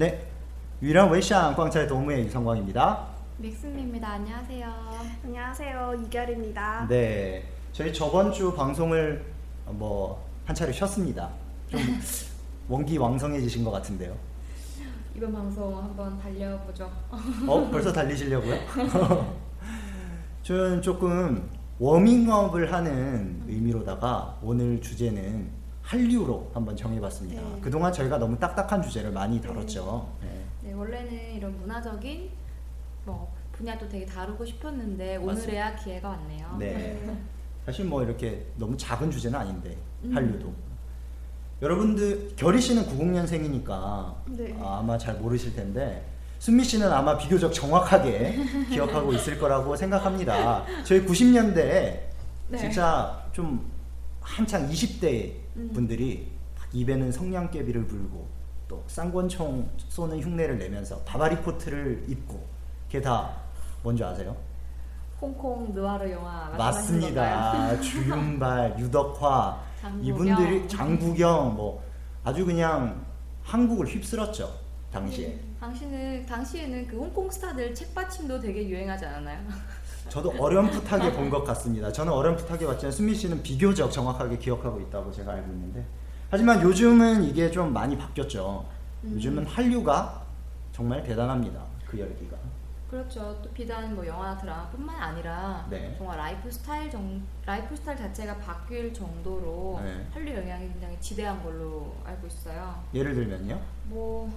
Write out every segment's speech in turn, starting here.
네, 유일한 웨이샹 광차의 도무의 이성광입니다. 믹스입니다. 안녕하세요. 안녕하세요. 이결입니다. 네, 저희 저번 주 방송을 뭐 한 차례 쉬었습니다. 좀 원기왕성해지신 것 같은데요. 이번 방송 한번 달려보죠. 어, 벌써 달리시려고요? 저는 조금 워밍업을 하는 의미로다가 오늘 주제는 한류로 한번 정해봤습니다. 네. 그동안 저희가 너무 딱딱한 주제를 많이 다뤘죠. 네. 네, 원래는 이런 문화적인 뭐 분야도 되게 다루고 싶었는데 오늘에야 기회가 왔네요. 네. 사실 뭐 이렇게 너무 작은 주제는 아닌데 음. 한류도 여러분들 결희 씨는 90년생이니까 네. 아마 잘 모르실 텐데 순미 씨는 아마 비교적 정확하게 기억하고 있을 거라고 생각합니다. 저희 90년대에 네. 진짜 좀 한창 20대 음. 분들이 막 입에는 성냥개비를 불고 또 쌍권총 쏘는 흉내를 내면서 바바리 코트를 입고 그게 다 뭔지 아세요? 홍콩 느와르 영화? 맞습니다. 주윤발, 유덕화 장국영. 이분들이 장국영 뭐 아주 그냥 한국을 휩쓸었죠 당시에. 당시는 당시에는 그 홍콩 스타들 책받침도 되게 유행하지 않았나요? 저도 어렴풋하게 본 것 같습니다. 저는 어렴풋하게 봤지만 수미 씨는 비교적 정확하게 기억하고 있다고 제가 알고 있는데 하지만 요즘은 이게 좀 많이 바뀌었죠. 음. 요즘은 한류가 정말 대단합니다. 그 열기가. 그렇죠. 또 비단 뭐 영화나 드라마뿐만 아니라 네. 정말 라이프 스타일 정 라이프 스타일 자체가 바뀔 정도로 네. 한류 영향이 굉장히 지대한 걸로 알고 있어요. 예를 들면요. 뭐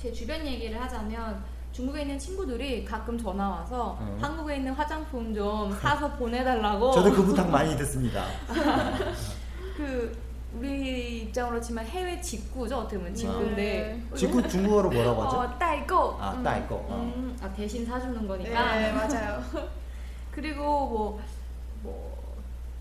제 주변 얘기를 하자면 중국에 있는 친구들이 가끔 전화 와서 어. 한국에 있는 화장품 좀 사서 보내달라고. 저도 그 부탁 많이 듣습니다. 그 우리 입장으로 치면 해외 직구죠 어떻게 보면 직구인데. 직구 중국어로 뭐라고 하죠? 어, 代购. 아, 음, 따이거. 어. 음, 아 대신 사주는 거니까. 네, 맞아요. 그리고 뭐, 뭐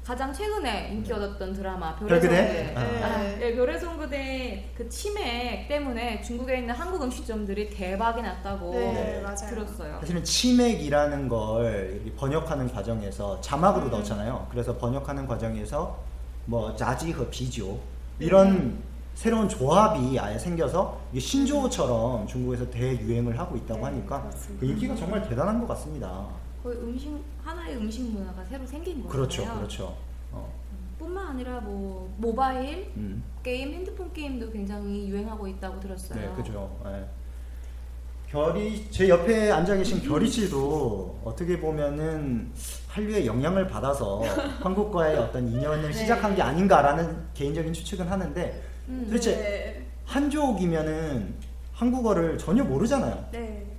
가장 최근에 인기 얻었던 드라마 별그대? 별의 아. 아, 네, 별의 송구대 그 치맥 때문에 중국에 있는 한국 음식점들이 대박이 났다고 네, 맞아요. 들었어요. 사실은 치맥이라는 걸 번역하는 과정에서 자막으로 음. 넣잖아요. 그래서 번역하는 과정에서 뭐 자지和비조 이런 음. 새로운 조합이 아예 생겨서 이게 신조어처럼 중국에서 대유행을 하고 있다고 네, 하니까. 그 인기가 정말 대단한 것 같습니다. 거의 음식 하나의 음식 문화가 새로 생긴 거잖아요. 그렇죠, 그렇죠. 어, 뿐만 아니라 뭐 모바일 음, 게임, 핸드폰 게임도 굉장히 유행하고 있다고 들었어요. 네, 그죠. 예. 결이 제 옆에 앉아 계신 결이 씨도 어떻게 보면은 한류의 영향을 받아서 한국과의 어떤 인연을 시작한 게 아닌가라는 개인적인 추측은 하는데 음, 도대체 네. 한족이면은 한국어를 전혀 모르잖아요. 네.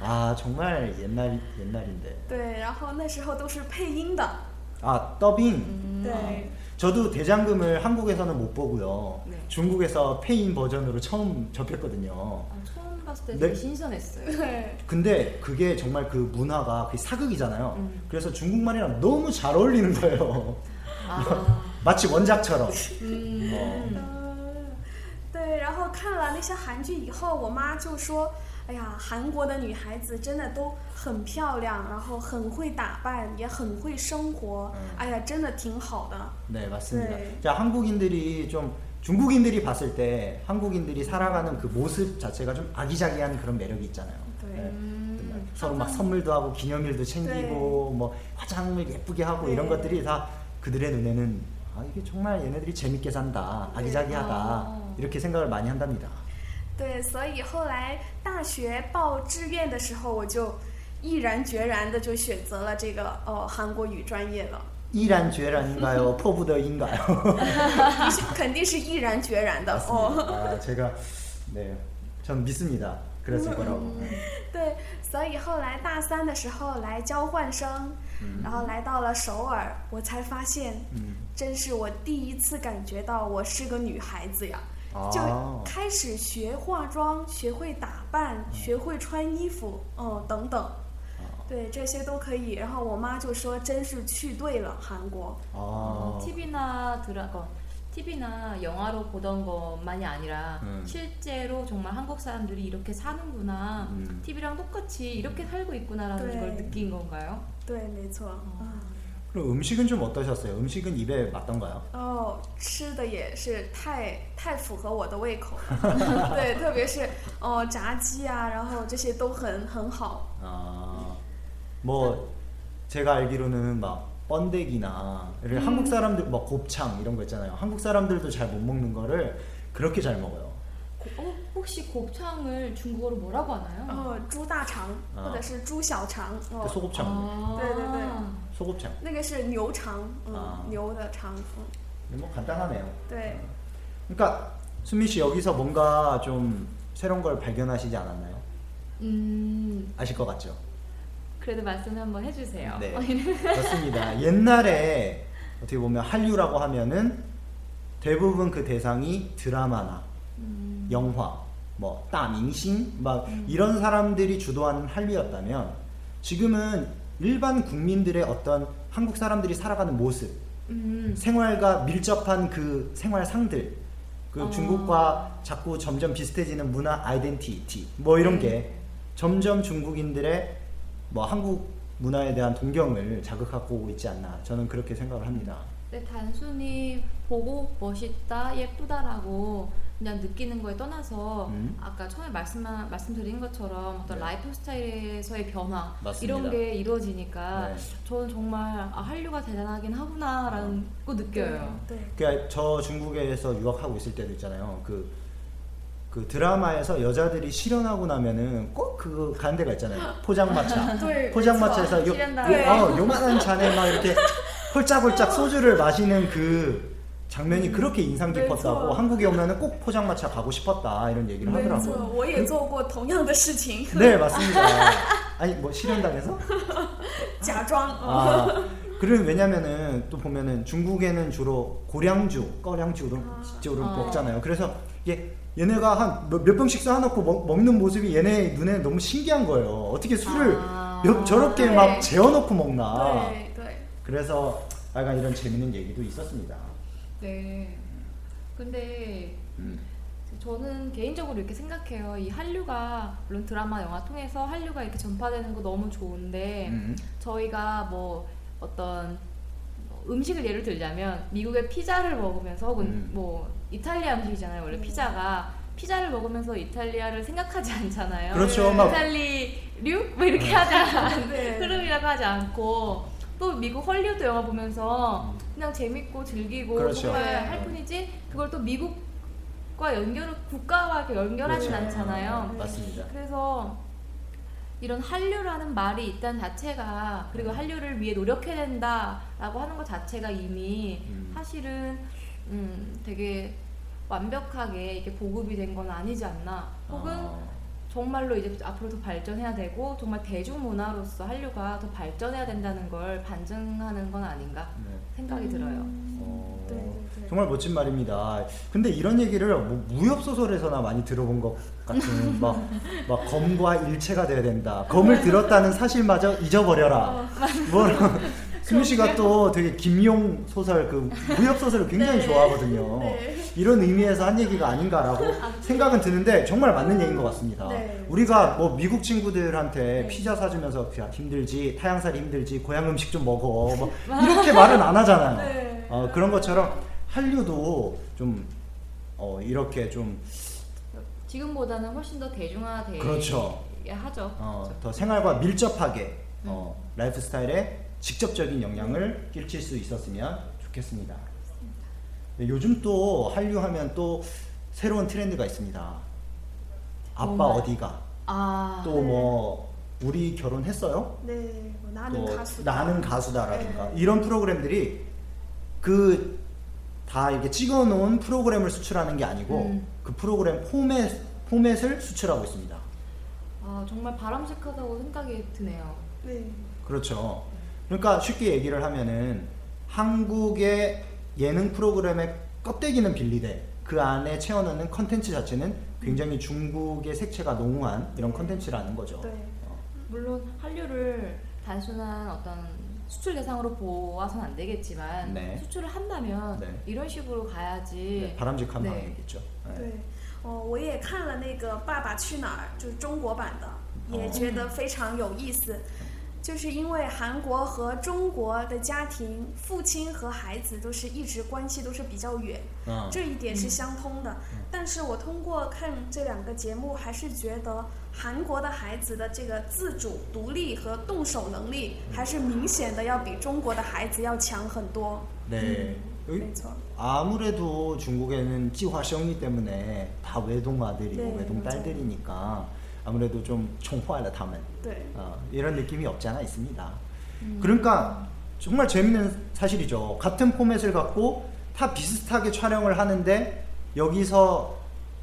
아 정말 옛날 옛날인데. 对，然后那时候都是配音的， 아 더빙. 음, 对， 저도 대장금을 한국에서는 못 보고요. 네. 중국에서 페인 버전으로 처음 접했거든요. 아, 처음 봤을 때 네. 되게 신선했어요. 对， 근데 그게 정말 그 문화가 그 사극이잖아요. 음. 그래서 중국말이랑 너무 잘 어울리는 거예요. 아, 마치 원작처럼. 음,嗯，对，然后看了那些韩剧以后，我妈就说：“ 哎呀，韩国的女孩子真的都很漂亮，然后很会打扮，也很会生活，嗯哎呀，真的挺好的。 네, 맞습니다. 네. 자, 한국인들이 좀 중국인들이 봤을 때 한국인들이 살아가는 그 모습 자체가 좀 아기자기한 그런 매력이 있잖아요. 네. 네. 음, 서로 막 항상 선물도 하고 기념일도 챙기고 네. 뭐 화장을 예쁘게 하고 네. 이런 것들이 다 그들의 눈에는 아 이게 정말 얘네들이 재밌게 산다 아기자기하다 아. 이렇게 생각을 많이 한답니다. 对，所以后来大学报志愿的时候，我就毅然决然的就选择了这个呃韩国语专业了， 이란죄란인가요? 포부더인가요? 是肯定是毅然决然的哦。 아, 제가 네, 전 믿습니다. 그랬을 거라고. 对，所以后来大三的时候来交换生，然后来到了首尔，我才发现，嗯真是我第一次感觉到我是个女孩子呀。 就哦开始学化妆，学会打扮，学会穿衣服，哦，等等，对，这些都可以。然后我妈就说，真是去对了韩国。 아, TV나 드라 어, TV나 영화로 보던 것만이 아니라 음. 실제로 정말 한국 사람들이 이렇게 사는구나. 음. TV랑 똑같이 이렇게 살고 있구나라는 네. 걸 느낀 건가요? 对，没错。嗯 그럼 음식은 좀 어떠셨어요? 음식은 입에 맞던가요? 哦，吃的也是太太符合我的胃口了，对，特别是哦炸鸡啊，然后这些都很很好。 아, 뭐 제가 알기로는 막 번데기나 이렇게 음. 한국 사람들 뭐 곱창 이런 거 있잖아요. 한국 사람들도 잘 못 먹는 거를 그렇게 잘 먹어요. 고- 어, 혹시 곱창을 중국어로 뭐라고 하나요? 哦，猪大肠啊或者是猪小肠， 그 哦， 소곱창, 아. 对对对 소곱창. 那个是牛肠，嗯，啊牛的肠，嗯， 뭐 간단하네요. 对。 그러니까 수미 씨 여기서 뭔가 좀 새로운 걸 발견하시지 않았나요? 음, 아실 것 같죠? 그래도 말씀 한번 해주세요. 네. 그렇습니다. 옛날에 어떻게 보면 한류라고 하면은 대부분 그 대상이 드라마나 음, 영화, 뭐 따밍신 막 이런 사람들이 주도하는 한류였다면 지금은 일반 국민들의 어떤 한국 사람들이 살아가는 모습, 음, 생활과 밀접한 그 생활상들, 그 어. 중국과 자꾸 점점 비슷해지는 문화 아이덴티티 뭐 이런 게 점점 중국인들의 뭐 한국 문화에 대한 동경을 자극하고 있지 않나 저는 그렇게 생각을 합니다. 네, 단순히 보고 멋있다, 예쁘다라고 그냥 느끼는 거에 떠나서 음. 아까 처음에 말씀 말씀드린 것처럼 어떤 네. 라이프 스타일에서의 변화 맞습니다. 이런 게 이루어지니까 네. 저는 정말 아, 한류가 대단하긴 하구나라는 거 느껴요. 对， 그러니까 저 중국에서 유학하고 있을 때도 있잖아요. 그, 그 드라마에서 여자들이 실현하고 나면은 꼭 가는 데가 있잖아요. 포장마차. 네, 포장마차에서 요. 요, 어, 요만한 잔에 막 이렇게 홀짝홀짝 소주를 마시는 그 장면이 그렇게 인상 깊었다고 그렇죠. 한국에 오면은 꼭 포장마차 가고 싶었다 이런 얘기를 没错， 하더라고요. 我也做过同样的事情， 네 맞습니다. 아니 뭐 실현당해서? 假装。哦 아, 그런 왜냐면은 또 보면은 중국에는 주로 고량주, 꺼량주로 주로 아. 먹잖아요. 그래서 이게 얘네가 한 몇 병씩 쌓아놓고 먹, 먹는 모습이 얘네 눈에 너무 신기한 거예요. 어떻게 술을 아. 몇- 저렇게 네. 막 재워놓고 먹나. 对对， 그래서 약간 이런 재밌는 얘기도 있었습니다. 네. 근데 음. 저는 개인적으로 이렇게 생각해요. 이 한류가 물론 드라마, 영화 통해서 한류가 이렇게 전파되는 거 너무 좋은데 음. 저희가 뭐 어떤 뭐 음식을 예를 들자면 미국의 피자를 먹으면서 혹은 음. 뭐 이탈리아 음식이잖아요. 원래 피자가 피자를 먹으면서 이탈리아를 생각하지 않잖아요. 그렇죠. 막- 이탈리류 뭐 이렇게 하지 않 네. 흐름이라고 하지 않고 또 미국 헐리우드 영화 보면서 그냥 재밌고 즐기고 그렇죠. 정말 네. 할 뿐이지 그걸 또 미국과 연결 국가와 이렇게 연결하진 그렇죠. 않잖아요. 맞습니다. 그래서 이런 한류라는 말이 있다는 자체가 그리고 한류를 위해 노력해야 된다라고 하는 것 자체가 이미 음. 사실은 음, 되게 완벽하게 이게 보급이 된 건 아니지 않나 혹은 아, 정말로 이제 앞으로 더 발전해야 되고 정말 대중문화로서 한류가 더 발전해야 된다는 걸 반증하는 건 아닌가 네. 생각이 들어요. 어, 네, 네, 네. 정말 멋진 말입니다. 근데 이런 얘기를 뭐 무협 소설에서나 많이 들어본 것 같은 막, 막 검과 일체가 돼야 된다. 검을 들었다는 사실마저 잊어버려라. 뭐 수미 씨가 또 되게 김용 소설 그 무협 소설을 굉장히 좋아하거든요. 네. 이런 의미에서 한 얘기가 아닌가라고 생각은 드는데 정말 맞는 얘기인 것 같습니다. 네. 우리가 뭐 미국 친구들한테 네. 피자 사주면서 야 힘들지 타양살이 힘들지 고향 음식 좀 먹어 뭐 이렇게 말은 안 하잖아요. 네. 어, 그런 것처럼 한류도 좀 어, 이렇게 좀 지금보다는 훨씬 더 대중화돼 그렇죠. 하죠. 어, 더 생활과 밀접하게 어, 라이프 스타일에 직접적인 영향을 끼칠 수 있었으면 좋겠습니다. 네, 요즘 또 한류 하면 또 새로운 트렌드가 있습니다. 아빠 뭔가요? 어디가? 아, 또 뭐 우리 결혼했어요? 네, 뭐 나는 또 가수다. 나는 가수다라든가 네. 이런 프로그램들이 그 다 이렇게 찍어놓은 프로그램을 수출하는 게 아니고 음. 그 프로그램 포맷 포맷을 수출하고 있습니다. 아, 정말 바람직하다고 생각이 드네요. 네. 그렇죠. 그러니까 쉽게 얘기를 하면은 한국의 예능 프로그램의 껍데기는 빌리되 그 안에 채워넣는 컨텐츠 자체는 굉장히 중국의 색채가 농후한 이런 컨텐츠라는 거죠. 네. 어, 물론 한류를 단순한 어떤 수출 대상으로 보아서는 안 되겠지만 네. 수출을 한다면 네. 이런 식으로 가야지 네, 바람직한 네. 방향이겠죠. 네.对，哦，我也看了那个《爸爸去哪儿》，就是中国版的，也哦觉得非常有意思。 就是因为韩国和中国的家庭，父亲和孩子都是一直关系都是比较远，嗯这一点是相通的。但是我通过看这两个节目，还是觉得韩国的孩子的这个自主、独立和动手能力，还是明显的要比中国的孩子要强很多。 네. 여기 没错， 아무래도 중국에는 지화성이 때문에 다 외동 아들이고 네, 외동 맞아요. 딸들이니까 아무래도 좀 총포하려 담은 네. 어, 이런 느낌이 없지 않아 있습니다. 음. 그러니까 정말 재밌는 사실이죠. 같은 포맷을 갖고 다 비슷하게 촬영을 하는데 여기서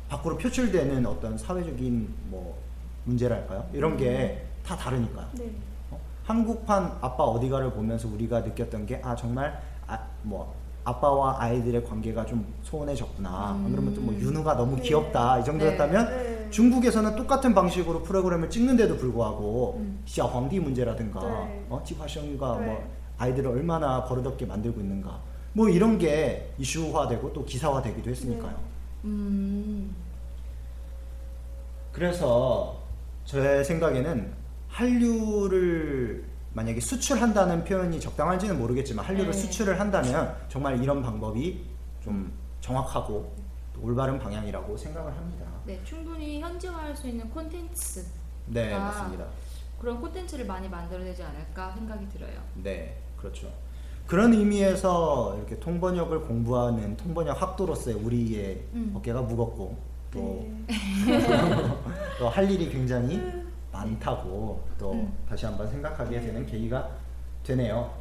밖으로 표출되는 어떤 사회적인 뭐 문제랄까요? 이런 게다 음. 다르니까. 네. 어? 한국판 아빠 어디가를 보면서 우리가 느꼈던 게 아 정말 아, 뭐 아빠와 아이들의 관계가 좀 소원해졌구나. 아, 뭐 음. 그러면 또 뭐 윤우가 너무 네. 귀엽다 이 정도였다면 네. 중국에서는 똑같은 방식으로 프로그램을 찍는데도 불구하고 음. 시아 황디 문제라든가 네. 어, 지화성이가 네. 뭐 아이들을 얼마나 버릇없게 만들고 있는가 뭐 이런 게 이슈화되고 또 기사화되기도 했으니까요. 음, 그래서 제 생각에는 한류를 만약에 수출한다는 표현이 적당한지는 모르겠지만 한류를 네. 수출을 한다면 정말 이런 방법이 좀 정확하고 또 올바른 방향이라고 생각을 합니다. 네, 충분히 현지화할 수 있는 콘텐츠 네, 아. 맞습니다. 그런 콘텐츠를 많이 만들어내지 않을까 생각이 들어요. 네, 그렇죠. 그런 의미에서 이렇게 통번역을 공부하는 통번역 학도로서의 우리의 음. 어깨가 무겁고 또对。또 할 일이 굉장히 많다고 또 음. 다시 한번 생각하게 되는 계기가 되네요.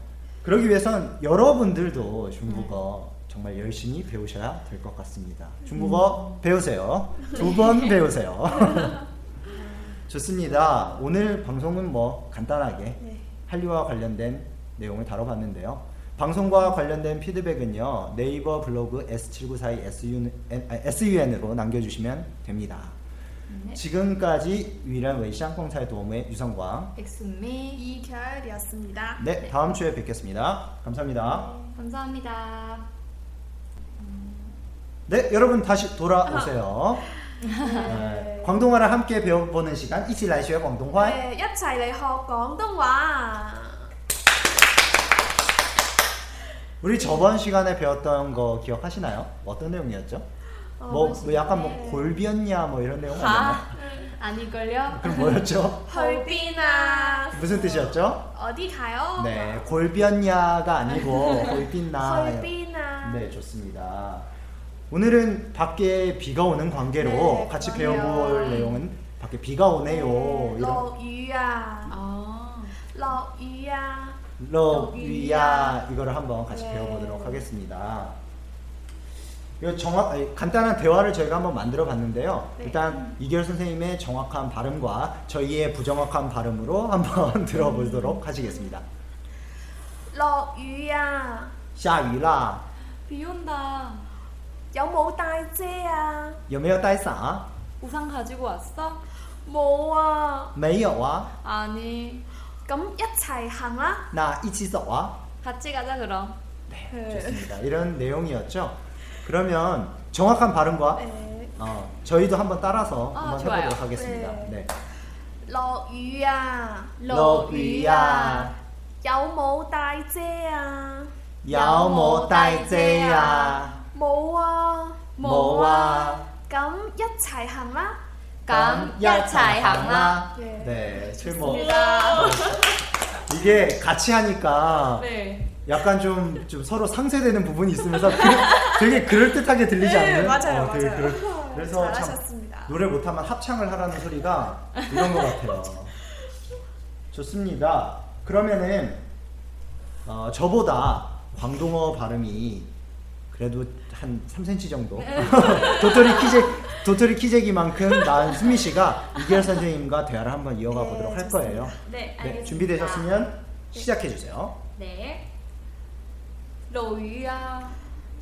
그러기 위해선 여러분들도 중국어 정말 열심히 배우셔야 될 것 같습니다. 중국어 배우세요. 두 번 배우세요. 좋습니다. 오늘 방송은 뭐 간단하게 네. 한류와 관련된 내용을 다뤄봤는데요. 방송과 관련된 피드백은요 네이버 블로그 S7942 SUN, SUN으로 남겨주시면 됩니다. 네. 지금까지 유일한 웨이샹 꽁차의 도움의 유성광. 엑스미 이결이었습니다. 네, 다음 주에 뵙겠습니다. 감사합니다. 감사합니다. 네, 여러분 다시 돌아오세요. 네, 광동어를 함께 배워보는 시간, 一起来学广东话. 네, 一齊嚟學廣東話。 우리 저번 시간에 배웠던 거 기억하시나요? 어떤 내용이었죠? 어, 뭐, 뭐 약간 뭐 네. 골비였냐 뭐 이런 내용 아니었나요? 아, 아닐걸요? 그럼 뭐였죠? 去邊啊？ 무슨 뜻이었죠? 어디 가요? 네, 골비였냐가 아니고 골빈나. 去邊啊？ 네, 좋습니다. 오늘은 밖에 비가 오는 관계로 네, 같이 그러네요. 배워볼 내용은 밖에 비가 오네요. 이런 落雨啊！ 아, 落雨啊！ 러위야 이거를 한번 같이 네. 배워보도록 하겠습니다. 이 정확 아니, 간단한 대화를 저희가 한번 만들어 봤는데요. 네. 일단 이결 선생님의 정확한 발음과 저희의 부정확한 발음으로 한번 들어보도록 하시겠습니다. 落雨啊！下雨啦， 비 온다. 有冇帶遮啊？有没有带伞？ 우산 가지고 왔어? 冇啊！没有啊。 아니, 咁一齊行啦！那一起走啊。 같이 가자 그럼. 네, 네. 좋습니다. 이런 내용이었죠. 그러면 정확한 발음과 誒 어, 저희도 한번 따라서 아, 한번 좋아요. 해보도록 하겠습니다. 네. 네. 落雨啊！落雨呀，有冇帶遮啊？有冇帶遮啊？ 冇啊！冇啊！ 彩行啦. 감 야차이항라. 네. 네, 최모. 맞습니다. 이게 같이 하니까 네. 약간 좀, 좀 서로 상쇄되는 부분이 있으면서 그, 되게 그럴듯하게 들리지 네, 않는? 맞아요, 어, 되게 맞아요. 그럴- 그래서 참 잘하셨습니다. 노래 못하면 합창을 하라는 소리가 이런 것 같아요. 좋습니다. 그러면은 어, 저보다 광동어 발음이 그래도 한 3cm 정도 도토리 키제 도토리 키재기만큼 나은 수미 씨가 이결 선생님과 대화를 한번 이어가 네, 보도록 할 좋습니다. 거예요. 네, 네, 알겠습니다. 준비되셨으면 시작해 주세요. 네. 로유야,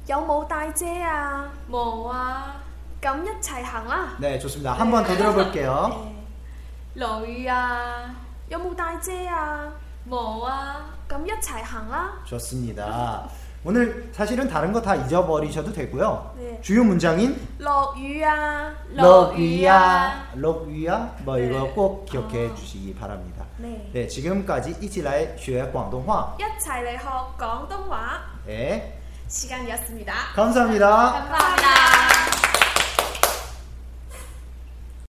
有冇帶遮啊？ 뭐와, 咁一齊行啦。 네, 좋습니다. 한 번 더 들어볼게요. 네. 로유야, 有冇帶遮啊？ 뭐와, 咁一齊行啦。 좋습니다. 오늘 사실은 다른 거 다 잊어버리셔도 되고요. 네. 주요 문장인 러유야, 러유야, 러유야 뭐 네. 이거 꼭 기억해 아. 주시기 바랍니다. 네. 네, 지금까지 이지라의 쉐 광동화. 야차이레 허 광동화. 네. 시간이었습니다. 감사합니다. 감사합니다.